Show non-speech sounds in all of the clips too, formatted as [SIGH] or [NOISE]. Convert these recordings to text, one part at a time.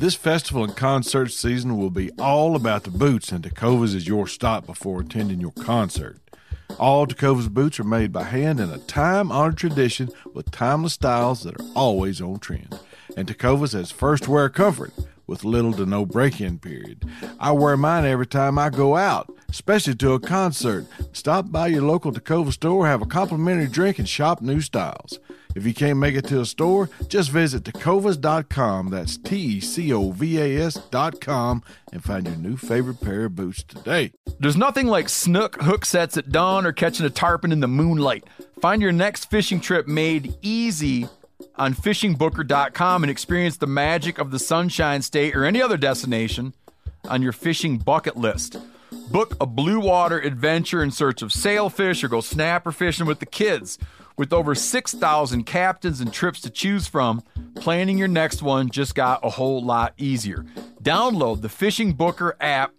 This festival and concert season will be all about the boots, and Tecovas is your stop before attending your concert. All Tecovas boots are made by hand in a time honored tradition with timeless styles that are always on trend. And Tecovas has first wear comfort with little to no break in period. I wear mine every time I go out, especially to a concert. Stop by your local Tecova store, have a complimentary drink, and shop new styles. If you can't make it to a store, just visit tecovas.com. That's T E C O V A S.com and find your new favorite pair of boots today. There's nothing like snook hook sets at dawn or catching a tarpon in the moonlight. Find your next fishing trip made easy on fishingbooker.com and experience the magic of the Sunshine State or any other destination on your fishing bucket list. Book a blue water adventure in search of sailfish or go snapper fishing with the kids. With over 6,000 captains and trips to choose from, planning your next one just got a whole lot easier. Download the Fishing Booker app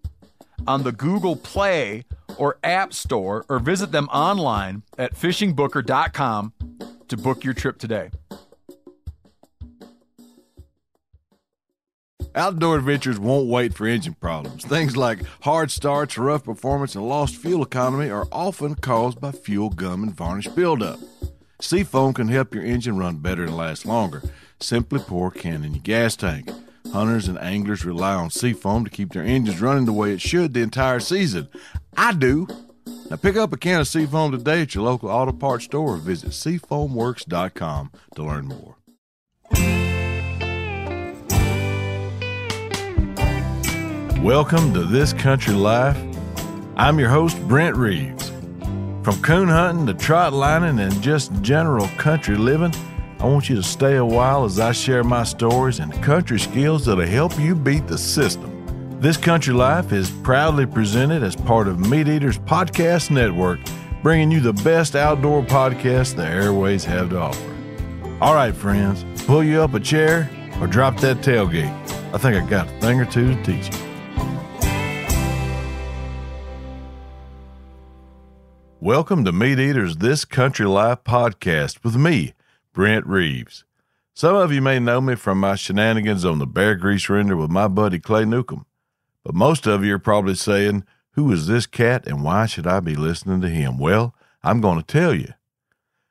on the Google Play or App Store or visit them online at fishingbooker.com to book your trip today. Outdoor adventures won't wait for engine problems. Things like hard starts, rough performance, and lost fuel economy are often caused by fuel gum and varnish buildup. Seafoam can help your engine run better and last longer. Simply pour a can in your gas tank. Hunters and anglers rely on Seafoam to keep their engines running the way it should the entire season. I do. Now pick up a can of Seafoam today at your local auto parts store or visit seafoamworks.com to learn more. Welcome to This Country Life. I'm your host, Brent Reaves. From coon hunting to trot lining and just general country living, I want you to stay a while as I share my stories and country skills that'll help you beat the system. This Country Life is proudly presented as part of MeatEater's Podcast Network, bringing you the best outdoor podcast the airways have to offer. All right, friends, pull you up a chair or drop that tailgate. I think I got a thing or two to teach you. Welcome to MeatEater's This Country Life podcast with me, Brent Reaves. Some of you may know me from my shenanigans on the bear grease render with my buddy Clay Newcomb, but most of you are probably saying, Who is this cat and why should I be listening to him? Well, I'm going to tell you.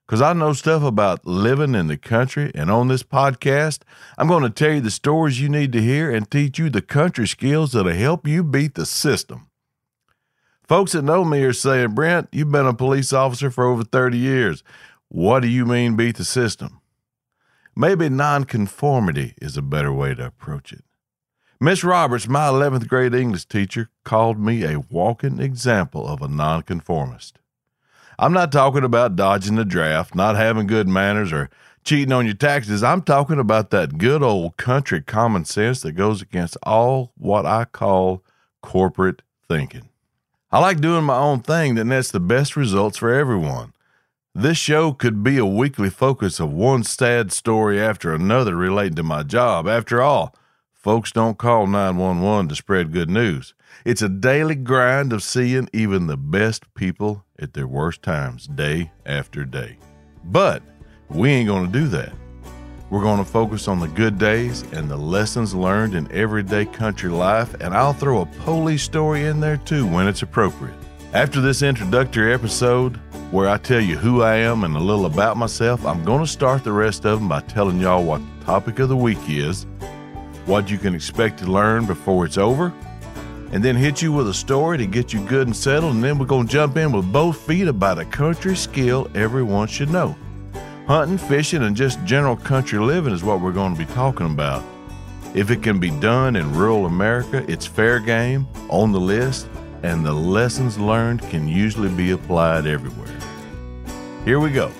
Because I know stuff about living in the country, and on this podcast, I'm going to tell you the stories you need to hear and teach you the country skills that'll help you beat the system. Folks that know me are saying, Brent, you've been a police officer for over 30 years. What do you mean beat the system? Maybe nonconformity is a better way to approach it. Miss Roberts, my 11th grade English teacher, called me a walking example of a nonconformist. I'm not talking about dodging the draft, not having good manners, or cheating on your taxes. I'm talking about that good old country common sense that goes against all what I call corporate thinking. I like doing my own thing that nets the best results for everyone. This show could be a weekly focus of one sad story after another relating to my job. After all, folks don't call 911 to spread good news. It's a daily grind of seeing even the best people at their worst times, day after day. But we ain't going to do that. We're going to focus on the good days and the lessons learned in everyday country life, and I'll throw a police story in there too when it's appropriate. After this introductory episode, where I tell you who I am and a little about myself, I'm going to start the rest of them by telling y'all what the topic of the week is, what you can expect to learn before it's over, and then hit you with a story to get you good and settled, and then we're going to jump in with both feet about a country skill everyone should know. Hunting, fishing, and just general country living is what we're going to be talking about. If it can be done in rural America, it's fair game, on the list, and the lessons learned can usually be applied everywhere. Here we go.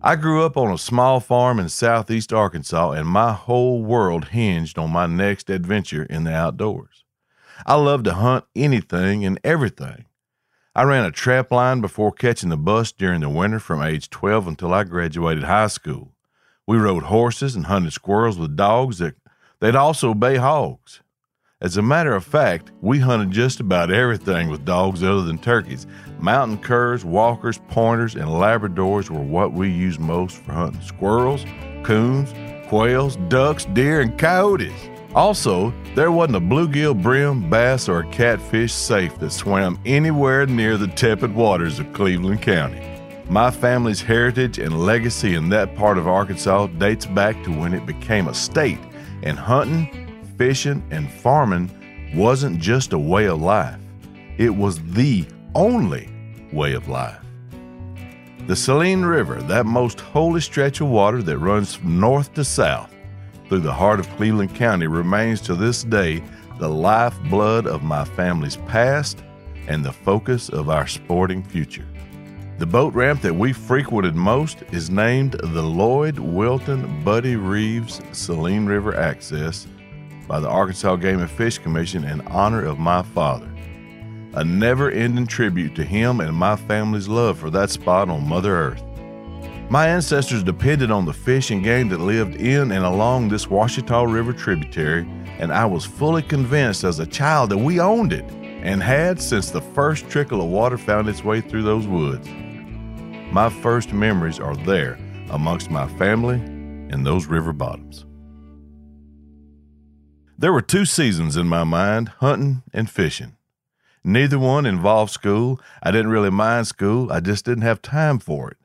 I grew up on a small farm in southeast Arkansas, and my whole world hinged on my next adventure in the outdoors. I loved to hunt anything and everything. I ran a trap line before catching the bus during the winter from age 12 until I graduated high school. We rode horses and hunted squirrels with dogs that they'd also bay hogs. As a matter of fact, we hunted just about everything with dogs other than turkeys. Mountain curs, walkers, pointers, and Labradors were what we used most for hunting squirrels, coons, quails, ducks, deer, and coyotes. Also, there wasn't a bluegill, brim, bass, or catfish safe that swam anywhere near the tepid waters of Cleveland County. My family's heritage and legacy in that part of Arkansas dates back to when it became a state, and hunting, fishing, and farming wasn't just a way of life, it was the only way of life. The Saline River, that most holy stretch of water that runs from north to south through the heart of Cleveland County, remains to this day the lifeblood of my family's past and the focus of our sporting future. The boat ramp that we frequented most is named the Lloyd Wilton Buddy Reaves Saline River Access by the Arkansas Game and Fish Commission in honor of my father a never ending tribute to him and my family's love for that spot on Mother Earth. My ancestors depended on the fish and game that lived in and along this Ouachita River tributary, and I was fully convinced as a child that we owned it and had since the first trickle of water found its way through those woods. My first memories are there amongst my family in those river bottoms. There were two seasons in my mind hunting and fishing. Neither one involved school. I didn't really mind school, I just didn't have time for it.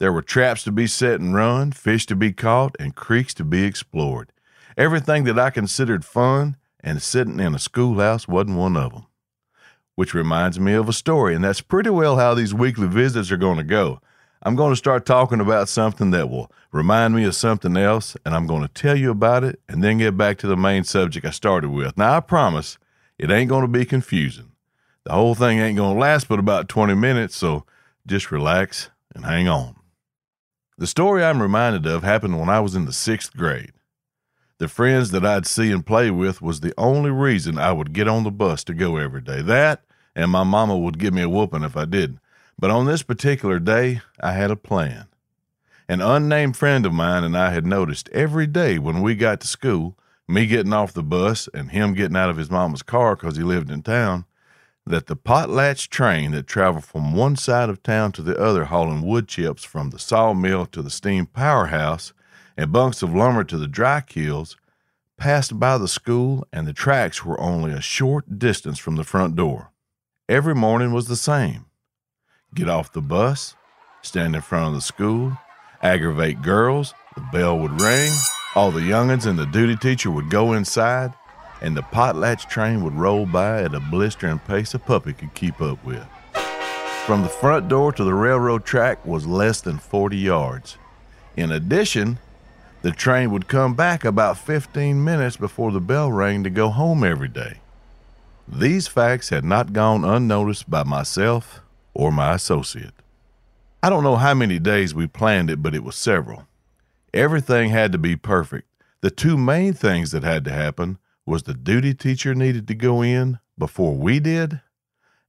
There were traps to be set and run, fish to be caught, and creeks to be explored. Everything that I considered fun and sitting in a schoolhouse wasn't one of them. Which reminds me of a story, and that's pretty well how these weekly visits are going to go. I'm going to start talking about something that will remind me of something else, and I'm going to tell you about it and then get back to the main subject I started with. Now, I promise it ain't going to be confusing. The whole thing ain't going to last but about 20 minutes, so just relax and hang on. The story I'm reminded of happened when I was in the sixth grade. The friends that I'd see and play with was the only reason I would get on the bus to go every day. That, and my mama would give me a whooping if I didn't. But on this particular day, I had a plan. An unnamed friend of mine and I had noticed every day when we got to school, me getting off the bus and him getting out of his mama's car because he lived in town, that the potlatch train that traveled from one side of town to the other hauling wood chips from the sawmill to the steam powerhouse and bunks of lumber to the dry kilns passed by the school and the tracks were only a short distance from the front door. Every morning was the same. Get off the bus, stand in front of the school, aggravate girls, the bell would ring, all the young'uns and the duty teacher would go inside, and the potlatch train would roll by at a blistering pace a puppy could keep up with. From the front door to the railroad track was less than 40 yards. In addition, the train would come back about 15 minutes before the bell rang to go home every day. These facts had not gone unnoticed by myself or my associate. I don't know how many days we planned it, but it was several. Everything had to be perfect. The two main things that had to happen was the duty teacher needed to go in before we did,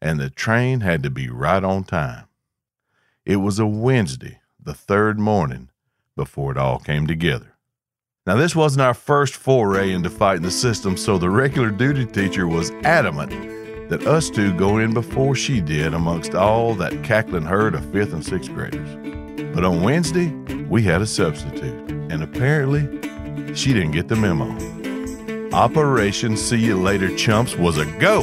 and the train had to be right on time. It was a Wednesday, the third morning, before it all came together. Now, this wasn't our first foray into fighting the system, so the regular duty teacher was adamant that us two go in before she did amongst all that cackling herd of fifth and sixth graders. But on Wednesday, we had a substitute, and apparently, she didn't get the memo. Operation See You Later Chumps was a go.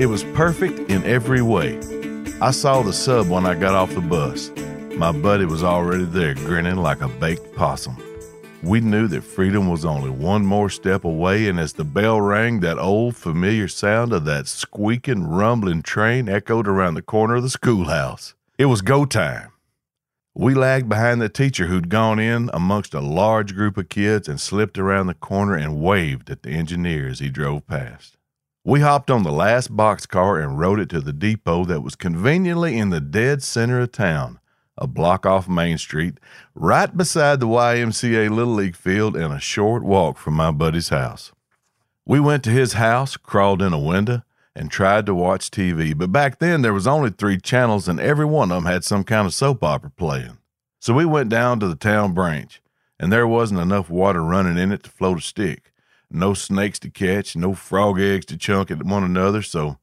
It was perfect in every way. I saw the sub when I got off the bus. My buddy was already there, grinning like a baked possum. We knew that freedom was only one more step away, and as the bell rang, that old familiar sound of that squeaking, rumbling train echoed around the corner of the schoolhouse. It was go time. We lagged behind the teacher who'd gone in amongst a large group of kids and slipped around the corner and waved at the engineer as he drove past. We hopped on the last boxcar and rode it to the depot that was conveniently in the dead center of town, a block off Main Street, right beside the YMCA Little League field and a short walk from my buddy's house. We went to his house, crawled in a window, and tried to watch TV, but back then there was only three channels and every one of them had some kind of soap opera playing. So we went down to the town branch, and there wasn't enough water running in it to float a stick. No snakes to catch, no frog eggs to chunk at one another, so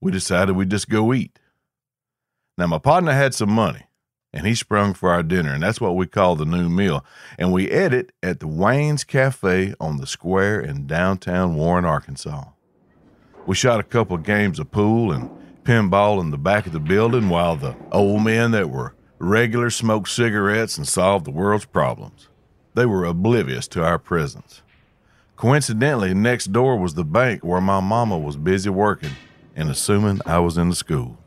we decided we'd just go eat. Now, my partner had some money, and he sprung for our dinner, and that's what we call the noon meal. And we ate it at the Wayne's Cafe on the square in downtown Warren, Arkansas. We shot a couple of games of pool and pinball in the back of the building while the old men that were regular smoked cigarettes and solved the world's problems. They were oblivious to our presence. Coincidentally, next door was the bank where my mama was busy working and assuming I was in the school.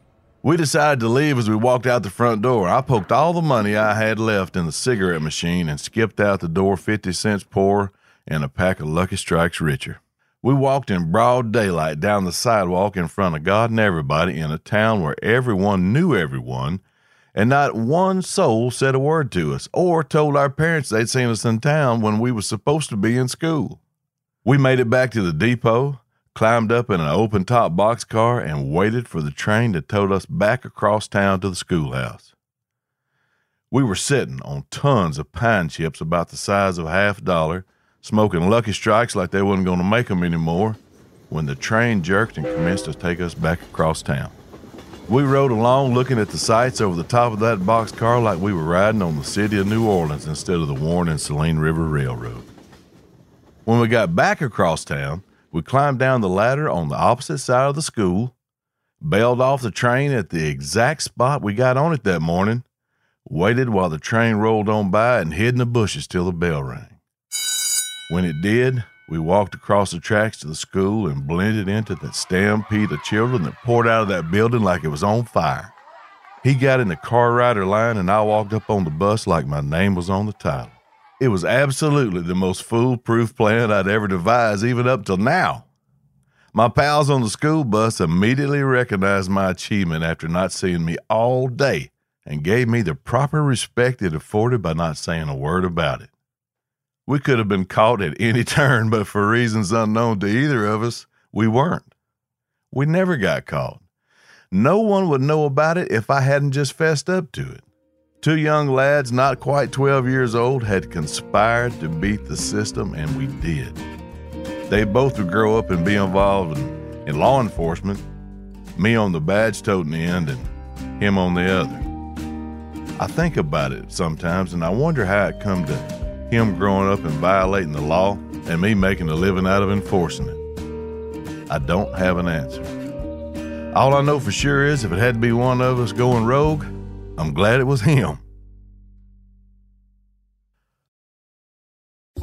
We decided to leave as we walked out the front door. I poked all the money I had left in the cigarette machine and skipped out the door 50 cents poorer and a pack of Lucky Strikes richer. We walked in broad daylight down the sidewalk in front of God and everybody in a town where everyone knew everyone, and not one soul said a word to us or told our parents they'd seen us in town when we were supposed to be in school. We made it back to the depot, climbed up in an open top boxcar, and waited for the train to tote us back across town to the schoolhouse. We were sitting on tons of pine chips about the size of a half dollar smoking Lucky Strikes like they wasn't going to make make 'em anymore, when the train jerked and commenced to take us back across town. We rode along looking at the sights over the top of that boxcar like we were riding on the city of New Orleans instead of the Warren and Saline River Railroad. When we got back across town, we climbed down the ladder on the opposite side of the school, bailed off the train at the exact spot we got on it that morning, waited while the train rolled on by, and hid in the bushes till the bell rang. When it did, we walked across the tracks to the school and blended into the stampede of children that poured out of that building like it was on fire. He got in the car rider line, and I walked up on the bus like my name was on the title. It was absolutely the most foolproof plan I'd ever devised, even up till now. My pals on the school bus immediately recognized my achievement after not seeing me all day and gave me the proper respect it afforded by not saying a word about it. We could have been caught at any [LAUGHS] turn, but for reasons unknown to either of us, we weren't. We never got caught. No one would know about it if I hadn't just fessed up to it. Two young lads, not quite 12 years old, had conspired to beat the system, and we did. They both would grow up and be involved in, in law enforcement, me on the badge toting end and him on the other. I think about it sometimes and I wonder how it come to him growing up and violating the law, and me making a living out of enforcing it? I don't have an answer. All I know for sure is if it had to be one of us going rogue, I'm glad it was him.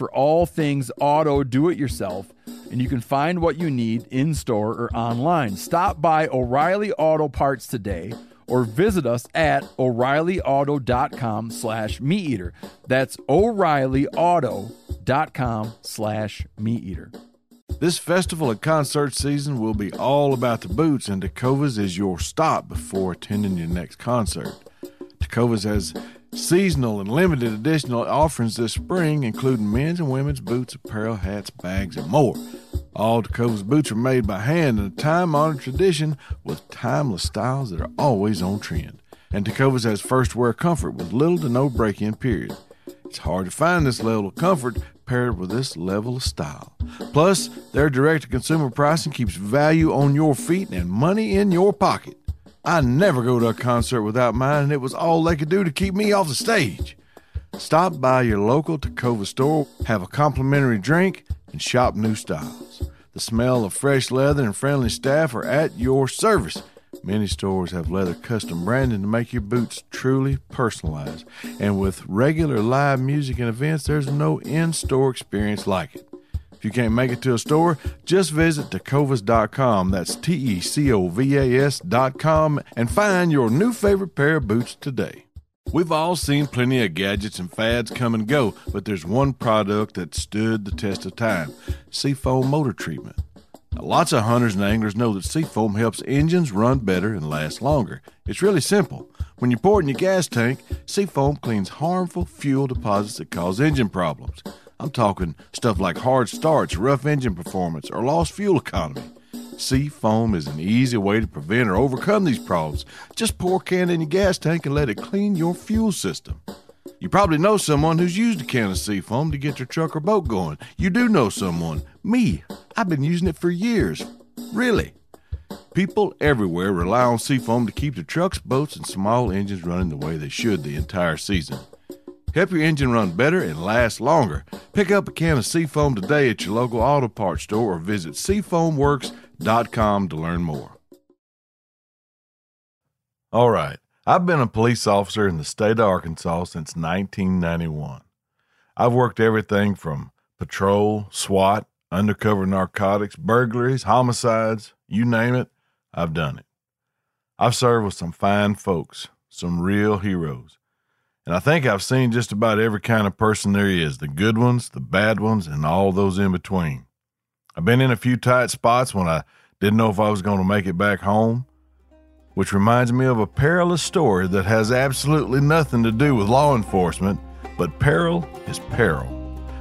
for all things auto do it yourself and you can find what you need in store or online. Stop by O'Reilly Auto Parts today or visit us at o'reillyauto.com slash meat eater. That's o'reillyauto.com slash meat eater. This festival and concert season will be all about the boots, and Tecovas is your stop before attending your next concert. Tecovas has seasonal and limited edition offerings this spring, including men's and women's boots, apparel, hats, bags, and more. All Tecovas boots are made by hand in a time honored tradition with timeless styles that are always on trend. And Tecovas has first wear comfort with little to no break in period. It's hard to find this level of comfort paired with this level of style. Plus, their direct to consumer pricing keeps value on your feet and money in your pocket. I never go to a concert without mine, and it was all they could do to keep me off the stage. Stop by your local Tecova store, have a complimentary drink, and shop new styles. The smell of fresh leather and friendly staff are at your service. Many stores have leather custom branding to make your boots truly personalized. And with regular live music and events, there's no in store experience like it. If you can't make it to a store, just visit tecovas.com. That's T E C O V A S.com and find your new favorite pair of boots today. We've all seen plenty of gadgets and fads come and go, but there's one product that stood the test of time Seafoam Motor Treatment. Now, lots of hunters and anglers know that Seafoam helps engines run better and last longer. It's really simple. When you pour it in your gas tank, Seafoam cleans harmful fuel deposits that cause engine problems. I'm talking stuff like hard starts, rough engine performance, or lost fuel economy. Seafoam is an easy way to prevent or overcome these problems. Just pour a can in your gas tank and let it clean your fuel system. You probably know someone who's used a can of Seafoam to get their truck or boat going. You do know someone. Me. I've been using it for years. Really. People everywhere rely on Seafoam to keep their trucks, boats, and small engines running the way they should the entire season. Help your engine run better and last longer. Pick up a can of Seafoam today at your local auto parts store or visit seafoamworks.com to learn more. All right. I've been a police officer in the state of Arkansas since 1991. I've worked everything from patrol, SWAT, undercover narcotics, burglaries, homicides, you name it, I've done it. I've served with some fine folks, some real heroes. And I think I've seen just about every kind of person there is the good ones, the bad ones, and all those in between. I've been in a few tight spots when I didn't know if I was going to make it back home, which reminds me of a perilous story that has absolutely nothing to do with law enforcement, but peril is peril.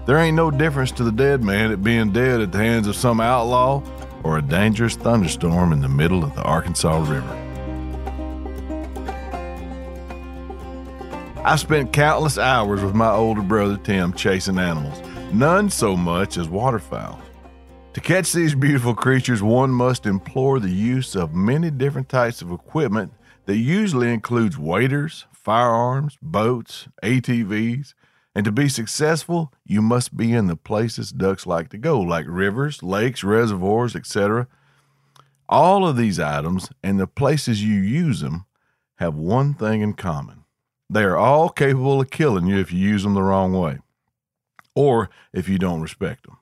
There ain't no difference to the dead man at being dead at the hands of some outlaw or a dangerous thunderstorm in the middle of the Arkansas River. I spent countless hours with my older brother Tim chasing animals, none so much as waterfowl. To catch these beautiful creatures, one must implore the use of many different types of equipment that usually includes waders, firearms, boats, ATVs, and to be successful, you must be in the places ducks like to go, like rivers, lakes, reservoirs, etc. All of these items and the places you use them have one thing in common they are all capable of killing you if you use them the wrong way or if you don't respect them.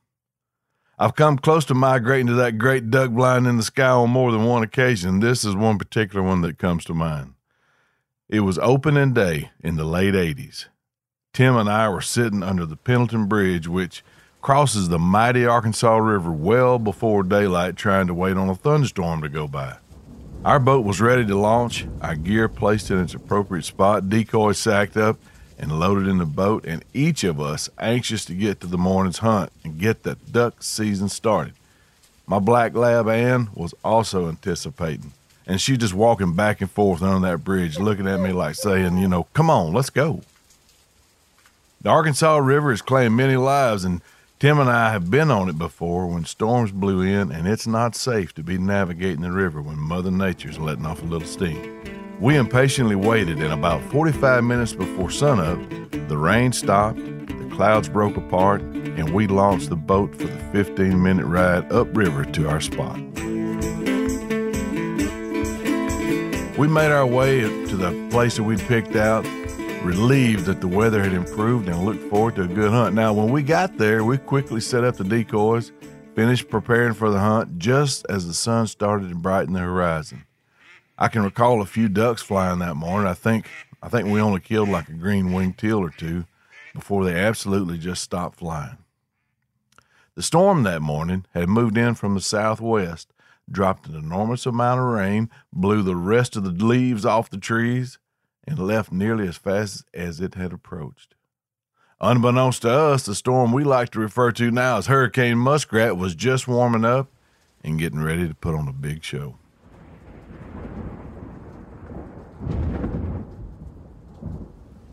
I've come close to migrating to that great duck blind in the sky on more than one occasion. This is one particular one that comes to mind. It was opening day in the late 80s. Tim and I were sitting under the Pendleton Bridge, which crosses the mighty Arkansas River well before daylight, trying to wait on a thunderstorm to go by. Our boat was ready to launch, our gear placed in its appropriate spot, decoys sacked up and loaded in the boat, and each of us anxious to get to the morning's hunt and get that duck season started. My black lab Ann was also anticipating, and she just walking back and forth on that bridge, looking at me like saying, you know, come on, let's go. The Arkansas River has claimed many lives, and Tim and I have been on it before when storms blew in, and it's not safe to be navigating the river when Mother Nature's letting off a little steam. We impatiently waited, and about 45 minutes before sunup, the rain stopped, the clouds broke apart, and we launched the boat for the 15 minute ride upriver to our spot. We made our way to the place that we'd picked out, relieved that the weather had improved and looked forward to a good hunt. Now, when we got there, we quickly set up the decoys, finished preparing for the hunt just as the sun started to brighten the horizon. I can recall a few ducks flying that morning. I think I think we only killed like a green winged teal or two before they absolutely just stopped flying. The storm that morning had moved in from the southwest, dropped an enormous amount of rain, blew the rest of the leaves off the trees, and left nearly as fast as it had approached. Unbeknownst to us, the storm we like to refer to now as Hurricane Muskrat was just warming up and getting ready to put on a big show.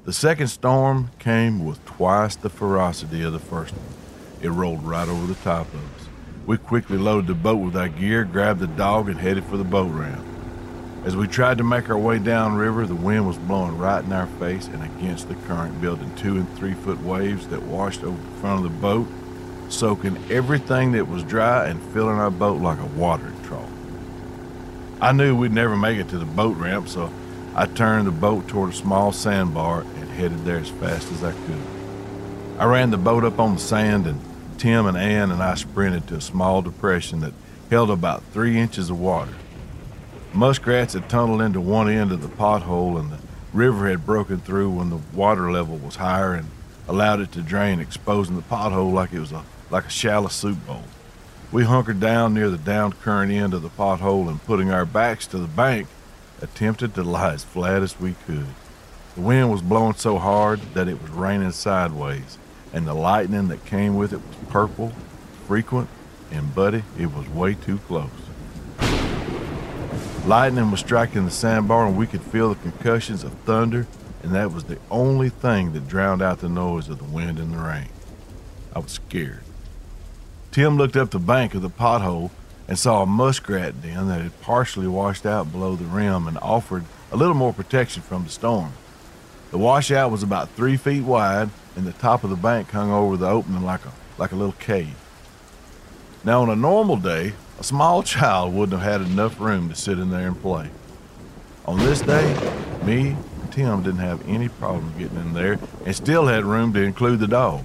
The second storm came with twice the ferocity of the first one. It rolled right over the top of us. We quickly loaded the boat with our gear, grabbed the dog, and headed for the boat ramp. As we tried to make our way downriver, the wind was blowing right in our face and against the current, building two and three foot waves that washed over the front of the boat, soaking everything that was dry and filling our boat like a watering trough. I knew we'd never make it to the boat ramp, so I turned the boat toward a small sandbar and headed there as fast as I could. I ran the boat up on the sand, and Tim and Ann and I sprinted to a small depression that held about three inches of water. Muskrats had tunneled into one end of the pothole, and the river had broken through when the water level was higher and allowed it to drain, exposing the pothole like it was a like a shallow soup bowl. We hunkered down near the down current end of the pothole and putting our backs to the bank, attempted to lie as flat as we could. The wind was blowing so hard that it was raining sideways, and the lightning that came with it was purple, frequent, and buddy, it was way too close. Lightning was striking the sandbar, and we could feel the concussions of thunder, and that was the only thing that drowned out the noise of the wind and the rain. I was scared. Tim looked up the bank of the pothole and saw a muskrat den that had partially washed out below the rim and offered a little more protection from the storm. The washout was about three feet wide, and the top of the bank hung over the opening like a like a little cave. Now, on a normal day, a small child wouldn't have had enough room to sit in there and play. On this day, me and Tim didn't have any problem getting in there and still had room to include the dog.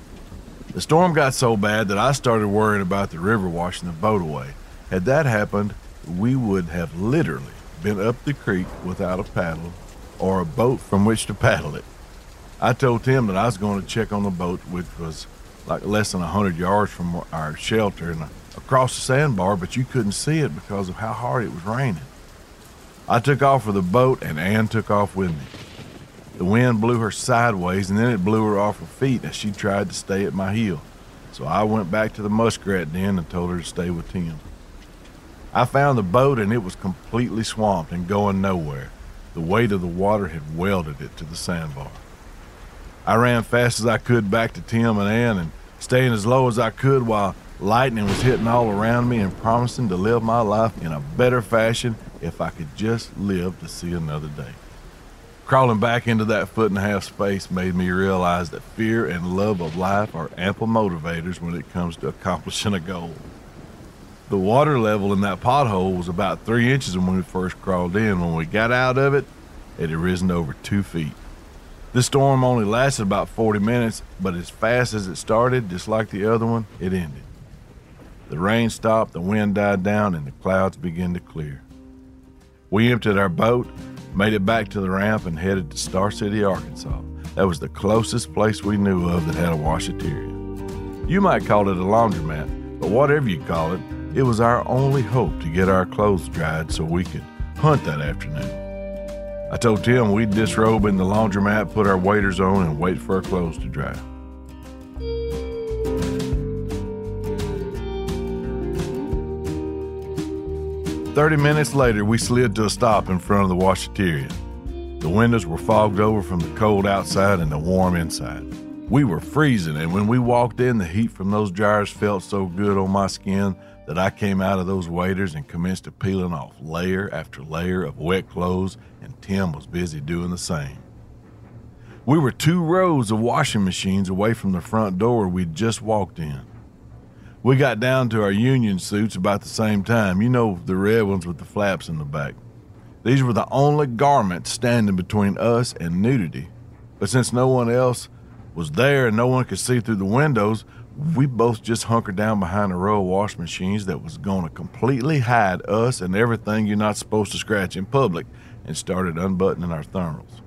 The storm got so bad that I started worrying about the river washing the boat away. Had that happened, we would have literally been up the creek without a paddle or a boat from which to paddle it. I told Tim that I was going to check on the boat, which was like less than a hundred yards from our shelter and across the sandbar, but you couldn't see it because of how hard it was raining. I took off for the boat, and Ann took off with me. The wind blew her sideways, and then it blew her off her feet as she tried to stay at my heel. So I went back to the muskrat den and told her to stay with Tim. I found the boat, and it was completely swamped and going nowhere. The weight of the water had welded it to the sandbar. I ran fast as I could back to Tim and Ann and staying as low as I could while lightning was hitting all around me and promising to live my life in a better fashion if I could just live to see another day. Crawling back into that foot and a half space made me realize that fear and love of life are ample motivators when it comes to accomplishing a goal. The water level in that pothole was about three inches when we first crawled in. When we got out of it, it had risen over two feet. This storm only lasted about 40 minutes, but as fast as it started, just like the other one, it ended. The rain stopped, the wind died down, and the clouds began to clear. We emptied our boat, made it back to the ramp, and headed to Star City, Arkansas. That was the closest place we knew of that had a washateria. You might call it a laundromat, but whatever you call it, it was our only hope to get our clothes dried so we could hunt that afternoon. I told Tim we'd disrobe in the laundromat, put our waders on, and wait for our clothes to dry. Thirty minutes later, we slid to a stop in front of the washateria. The windows were fogged over from the cold outside and the warm inside. We were freezing, and when we walked in, the heat from those dryers felt so good on my skin that I came out of those waders and commenced to peeling off layer after layer of wet clothes, and Tim was busy doing the same. We were two rows of washing machines away from the front door we'd just walked in. We got down to our union suits about the same time, you know, the red ones with the flaps in the back. These were the only garments standing between us and nudity, but since no one else was there and no one could see through the windows, we both just hunkered down behind a row of wash machines that was going to completely hide us and everything you're not supposed to scratch in public and started unbuttoning our thermals.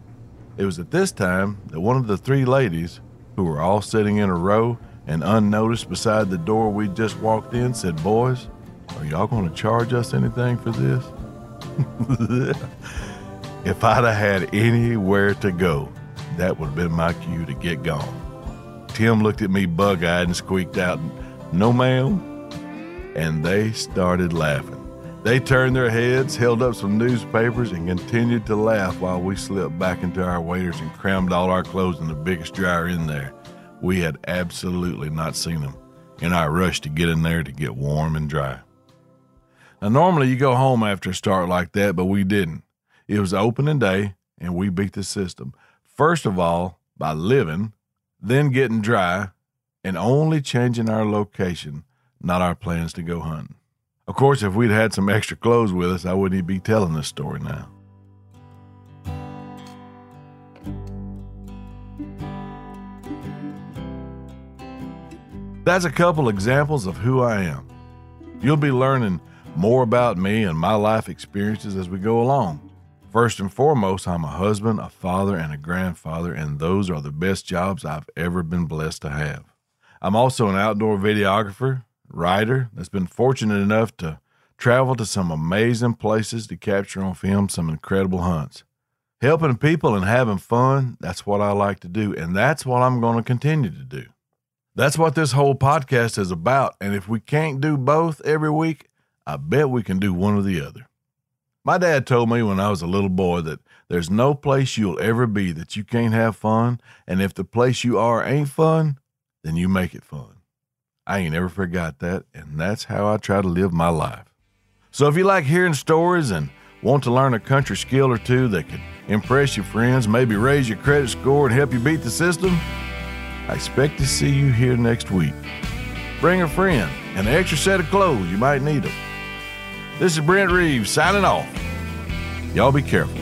It was at this time that one of the three ladies, who were all sitting in a row and unnoticed beside the door we just walked in, said, Boys, are y'all going to charge us anything for this? [LAUGHS] if I'd have had anywhere to go, that would have been my cue to get gone. Tim looked at me bug eyed and squeaked out, No, ma'am. And they started laughing. They turned their heads, held up some newspapers, and continued to laugh while we slipped back into our waders and crammed all our clothes in the biggest dryer in there. We had absolutely not seen them and I rushed to get in there to get warm and dry. Now, normally you go home after a start like that, but we didn't. It was opening day, and we beat the system. First of all, by living, then getting dry, and only changing our location, not our plans to go hunting. Of course, if we'd had some extra clothes with us, I wouldn't be telling this story now. That's a couple examples of who I am. You'll be learning more about me and my life experiences as we go along. First and foremost, I'm a husband, a father, and a grandfather, and those are the best jobs I've ever been blessed to have. I'm also an outdoor videographer, writer that's been fortunate enough to travel to some amazing places to capture on film some incredible hunts. Helping people and having fun, that's what I like to do, and that's what I'm going to continue to do. That's what this whole podcast is about, and if we can't do both every week, I bet we can do one or the other. My dad told me when I was a little boy that there's no place you'll ever be that you can't have fun, and if the place you are ain't fun, then you make it fun. I ain't ever forgot that, and that's how I try to live my life. So if you like hearing stories and want to learn a country skill or two that could impress your friends, maybe raise your credit score and help you beat the system, I expect to see you here next week. Bring a friend and an extra set of clothes, you might need them. This is Brent Reaves signing off. Y'all be careful.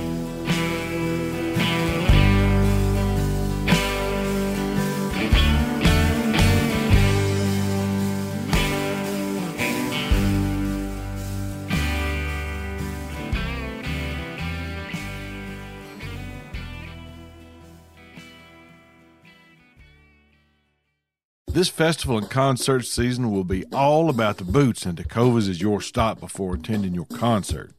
This festival and concert season will be all about the boots, and Tecovas is your stop before attending your concert.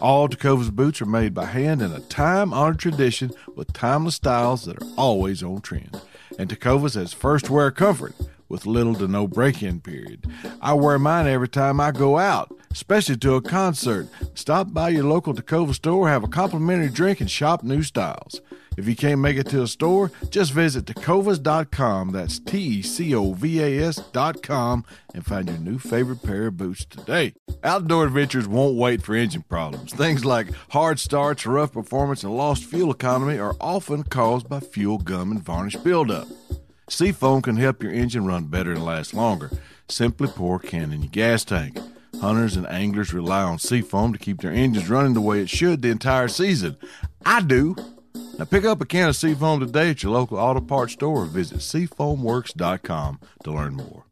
All Tecovas boots are made by hand in a time honored tradition with timeless styles that are always on trend. And Tecovas has first wear comfort with little to no break in period. I wear mine every time I go out, especially to a concert. Stop by your local Tecova store, have a complimentary drink, and shop new styles. If you can't make it to a store, just visit tecovas.com. That's T C O V A S.com and find your new favorite pair of boots today. Outdoor adventures won't wait for engine problems. Things like hard starts, rough performance, and lost fuel economy are often caused by fuel gum and varnish buildup. Seafoam can help your engine run better and last longer. Simply pour a can in your gas tank. Hunters and anglers rely on Seafoam to keep their engines running the way it should the entire season. I do. Now pick up a can of Seafoam today at your local auto parts store or visit seafoamworks.com to learn more.